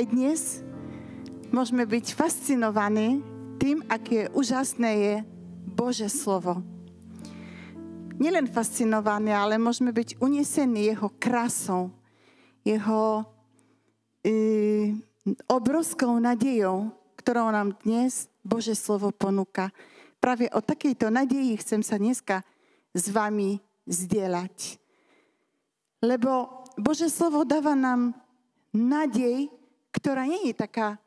Aj dnes môžeme byť fascinovaní tým, aké úžasné je Bože slovo. Nielen fascinovaní, ale môžeme byť unesení jeho krásou, jeho e, obrovskou nadejou, ktorou nám dnes Bože slovo ponúka. Práve o takejto nadeji chcem sa dneska s vami zdieľať. Lebo Bože slovo dáva nám nádej, ktorá nie je taká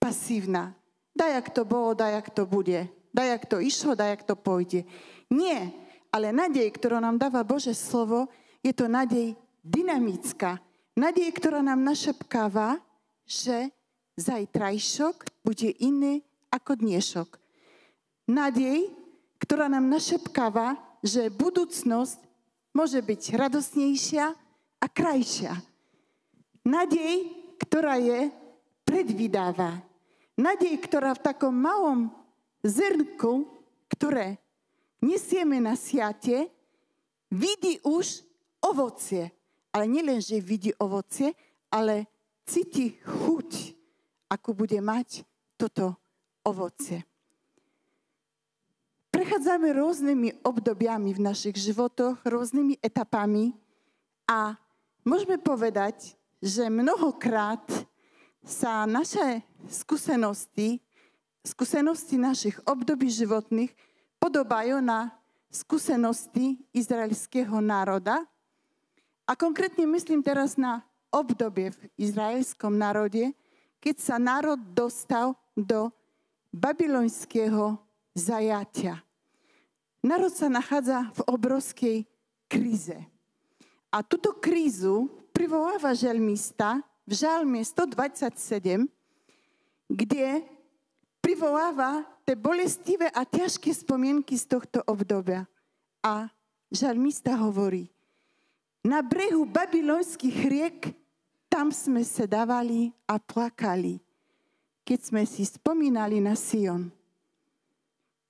pasívna. Daj, ak to bolo, daj, ak to bude. Daj, ak to išlo, daj, ak to pôjde. Nie, ale nádej, ktorú nám dáva Bože slovo, je to nádej dynamická. Nádej, ktorá nám našepkáva, že zajtrajšok bude iný ako dnešok. Nádej, ktorá nám našepkáva, že budúcnosť môže byť radosnejšia a krajšia. Nádej, ktorá je predvydáva. Nádej, ktorá v takom malom zrnku, ktoré nesieme na siate, vidí už ovocie. Ale nielen, že vidí ovocie, ale cíti chuť, ako bude mať toto ovocie. Prechádzame rôznymi obdobiami v našich životoch, rôznymi etapami a môžeme povedať, že mnohokrát sa naše skúsenosti, skúsenosti našich období životných podobajú na skúsenosti izraelského národa. A konkrétne myslím teraz na obdobie v izraelskom národe, keď sa národ dostal do babylonského zajatia. Národ sa nachádza v obrovskej kríze. A túto krízu privoláva želmista v žalme 127, kde privoláva tie bolestivé a ťažké spomienky z tohto obdobia. A žalmista hovorí, na brehu babylonských riek tam sme sa dávali a plakali, keď sme si spomínali na Sion.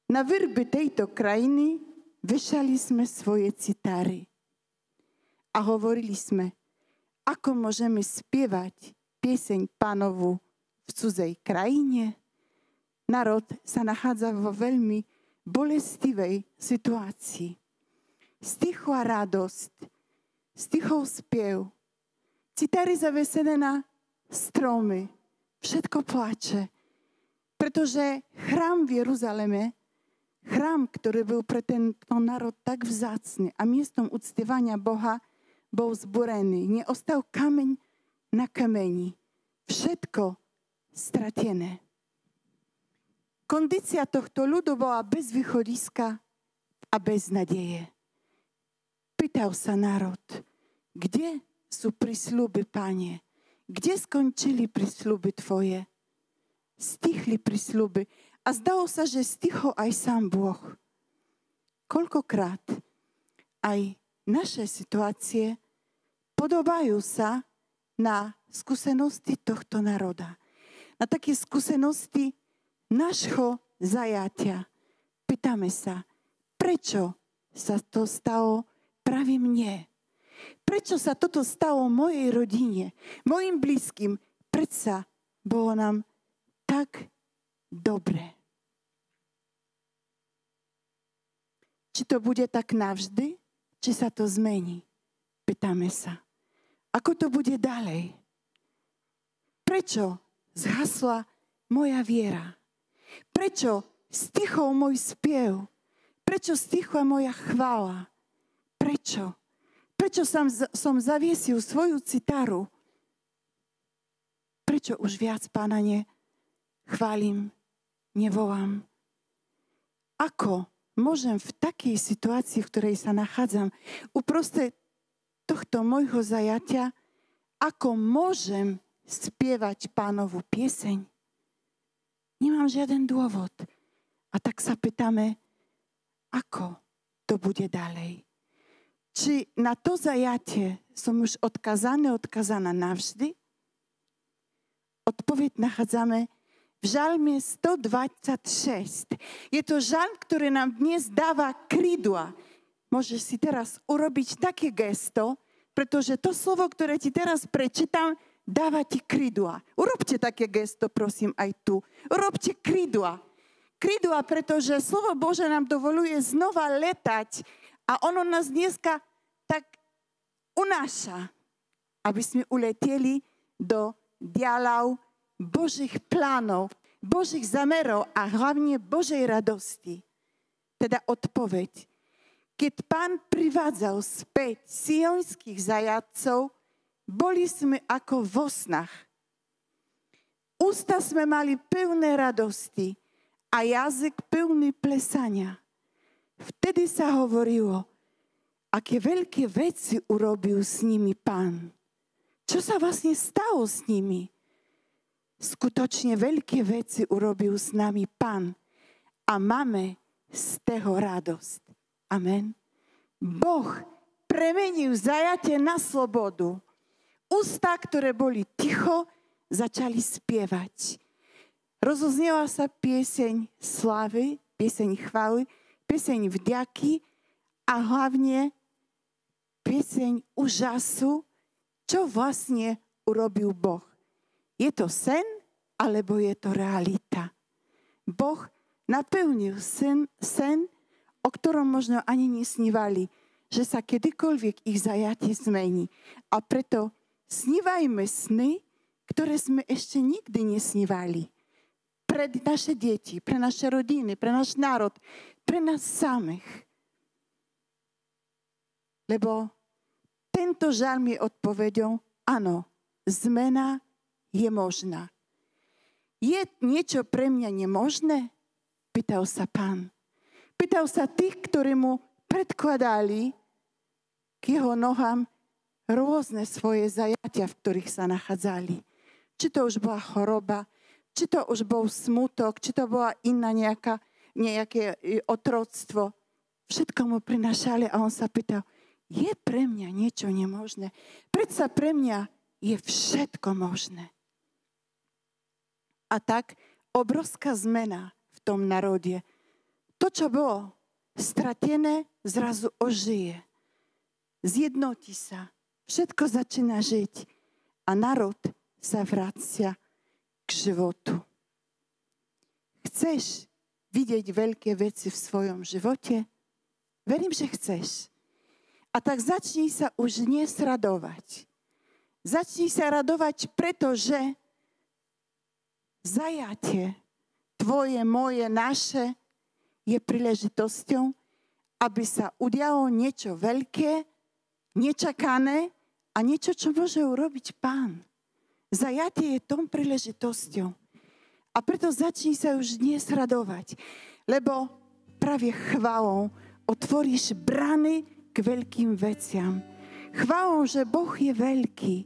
Na vrbe tejto krajiny vešali sme svoje citáry a hovorili sme, ako môžeme spievať pieseň pánovu v cudzej krajine? Národ sa nachádza vo veľmi bolestivej situácii. Stichla radosť, stichol spiev, citári zavesené na stromy, všetko plače. Pretože chrám v Jeruzaleme, chrám, ktorý byl pre tento národ tak vzácný a miestom uctievania Boha, bol zborený. Neostal kameň na kameni. Všetko stratené. Kondícia tohto ľudu bola bez východiska a bez nadeje. Pýtal sa národ, kde sú prisľuby, páne? Kde skončili prisľuby tvoje? Stichli prisľuby a zdalo sa, že stichol aj sám Boh. Koľkokrát aj naše situácie podobajú sa na skúsenosti tohto národa. Na také skúsenosti našho zajatia. Pýtame sa, prečo sa to stalo práve mne? Prečo sa toto stalo mojej rodine, mojim blízkym? Predsa bolo nám tak dobre. Či to bude tak navždy, či sa to zmení? Pýtame sa. Ako to bude ďalej? Prečo zhasla moja viera? Prečo stichol môj spiev? Prečo stichla moja chvála? Prečo? Prečo som, som zaviesil svoju citaru? Prečo už viac, pána, ne chválim, nevolám? Ako môžem v takej situácii, v ktorej sa nachádzam, uprostred tohto môjho zajatia, ako môžem spievať pánovu pieseň? Nemám žiaden dôvod. A tak sa pýtame, ako to bude ďalej. Či na to zajatie som už odkazaný, odkazaná navždy? Odpoveď nachádzame v žalme 126. Je to žalm, ktorý nám dnes dáva krídla. Môžeš si teraz urobiť také gesto, pretože to slovo, ktoré ti teraz prečítam, dáva ti krydla. Urobte také gesto, prosím, aj tu. Urobte krydla. Krydla, pretože slovo Bože nám dovoluje znova letať a ono nás dneska tak unáša, aby sme uleteli do dialav Božích plánov, Božích zamerov a hlavne Božej radosti. Teda odpoveď. Keď pán privádzal späť sionských zajadcov, boli sme ako vo snach. Ústa sme mali pevné radosti a jazyk plný plesania. Vtedy sa hovorilo, aké veľké veci urobil s nimi pán. Čo sa vlastne stalo s nimi? Skutočne veľké veci urobil s nami pán a máme z toho radosť. Amen. Boh premenil zajatie na slobodu. Ústa, ktoré boli ticho, začali spievať. Rozoznela sa pieseň slávy, pieseň chvály, pieseň vďaky a hlavne pieseň úžasu, čo vlastne urobil Boh. Je to sen, alebo je to realita? Boh naplnil sen, sen o ktorom možno ani nesnívali, že sa kedykoľvek ich zajatie zmení. A preto snívajme sny, ktoré sme ešte nikdy nesnívali. Pre naše deti, pre naše rodiny, pre náš národ, pre nás samých. Lebo tento žalm je odpovedou, áno, zmena je možná. Je niečo pre mňa nemožné? Pýtal sa pán. Pýtal sa tých, ktorí mu predkladali k jeho nohám rôzne svoje zajatia, v ktorých sa nachádzali. Či to už bola choroba, či to už bol smutok, či to bola iná nejaká, nejaké e, otroctvo. Všetko mu prinašali a on sa pýtal, je pre mňa niečo nemožné? Predsa pre mňa je všetko možné. A tak obrovská zmena v tom narode to, čo bolo stratené, zrazu ožije. Zjednotí sa. Všetko začína žiť. A národ sa vracia k životu. Chceš vidieť veľké veci v svojom živote? Verím, že chceš. A tak začni sa už dnes radovať. Začni sa radovať, pretože zajatie tvoje, moje, naše je príležitosťou, aby sa udialo niečo veľké, nečakané a niečo, čo môže urobiť pán. Zajatie je tom príležitosťou. A preto začni sa už dnes radovať, lebo práve chvalou otvoríš brany k veľkým veciam. Chvalou, že Boh je veľký,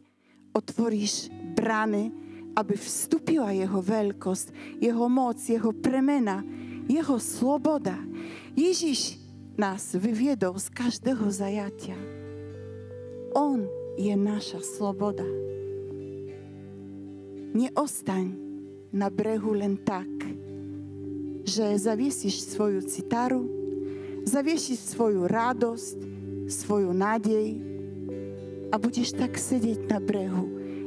otvoríš brany, aby vstúpila jeho veľkosť, jeho moc, jeho premena, jeho sloboda. Ježiš nás vyviedol z každého zajatia. On je naša sloboda. Neostaň na brehu len tak, že zaviesiš svoju citaru, zaviesiš svoju radosť, svoju nádej a budeš tak sedieť na brehu.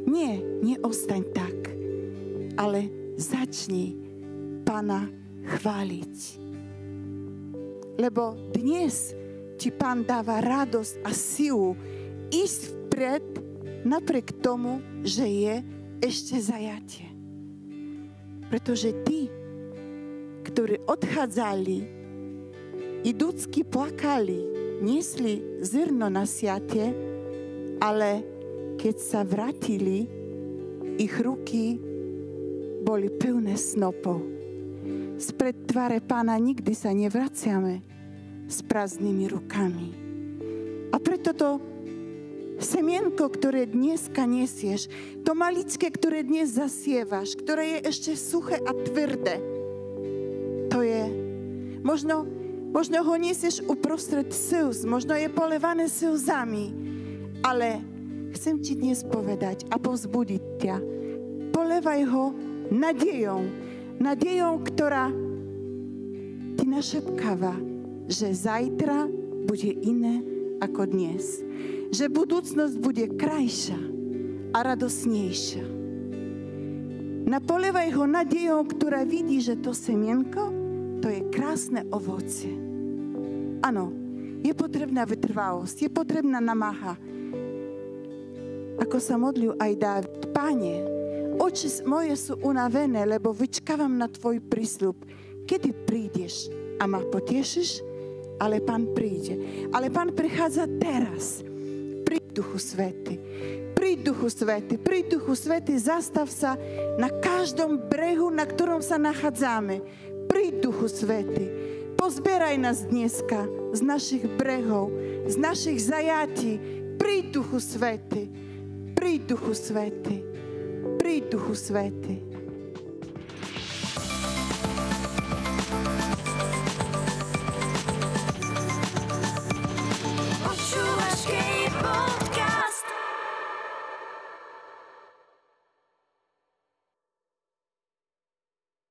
Nie, neostaň tak, ale začni Pana chváliť. Lebo dnes ti Pán dáva radosť a silu ísť vpred napriek tomu, že je ešte zajatie. Pretože tí, ktorí odchádzali, idúcky plakali, niesli zrno na siate, ale keď sa vrátili, ich ruky boli plné snopov spred tváre pána nikdy sa nevraciame s prázdnymi rukami. A preto to semienko, ktoré dneska nesieš, to maličké, ktoré dnes zasievaš, ktoré je ešte suché a tvrdé, to je, možno, možno ho nesieš uprostred slz, možno je polevané slzami, ale chcem ti dnes povedať a povzbudiť ťa, polevaj ho nadejou, nadiejou, ktorá ti našepkáva, že zajtra bude iné ako dnes. Že budúcnosť bude krajšia a radosnejšia. Napolievaj ho nadiejou, ktorá vidí, že to semienko, to je krásne ovocie. Áno, je potrebná vytrvalosť, je potrebná namaha. Ako sa modlil aj Dávid, Pane, oči moje sú unavené, lebo vyčkávam na Tvoj prísľub. Kedy prídeš a ma potešiš? Ale Pán príde. Ale Pán prichádza teraz. Pri Duchu Svety. Pri Duchu Svety. Pri Duchu Svety zastav sa na každom brehu, na ktorom sa nachádzame. Pri Duchu Svety. Pozbieraj nás dneska z našich brehov, z našich zajatí. Pri Duchu Svety. Pri Duchu Svety. Pri Duchu Svety.